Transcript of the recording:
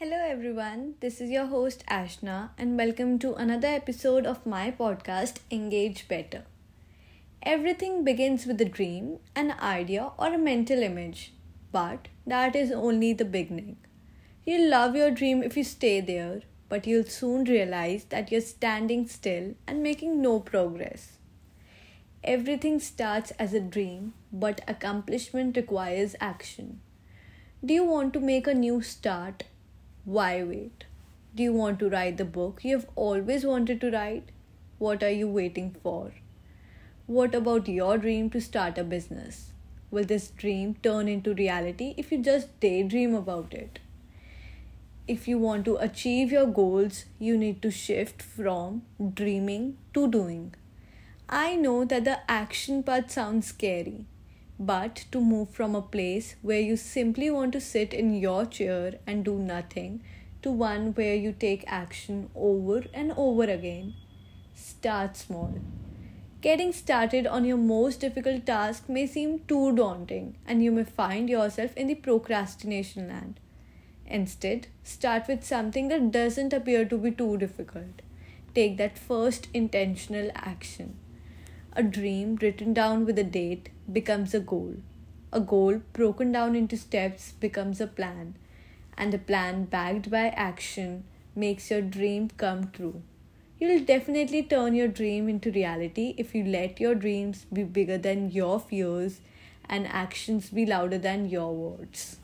Hello, everyone. This is your host Ashna, and welcome to another episode of my podcast, Engage Better. Everything begins with a dream, an idea, or a mental image, but that is only the beginning. You'll love your dream if you stay there, but you'll soon realize that you're standing still and making no progress. Everything starts as a dream, but accomplishment requires action. Do you want to make a new start why wait? Do you want to write the book you have always wanted to write? What are you waiting for? What about your dream to start a business? Will this dream turn into reality if you just daydream about it? If you want to achieve your goals, you need to shift from dreaming to doing. I know that the action part sounds scary, but to move from a place where you simply want to sit in your chair and do nothing to one where you take action over and over again. Start small. Getting started on your most difficult task may seem too daunting, and you may find yourself in the procrastination land. Instead, start with something that doesn't appear to be too difficult. Take that first intentional action. A dream written down with a date becomes a goal. A goal broken down into steps becomes a plan. And a plan backed by action makes your dream come true. You'll definitely turn your dream into reality if you let your dreams be bigger than your fears and actions be louder than your words.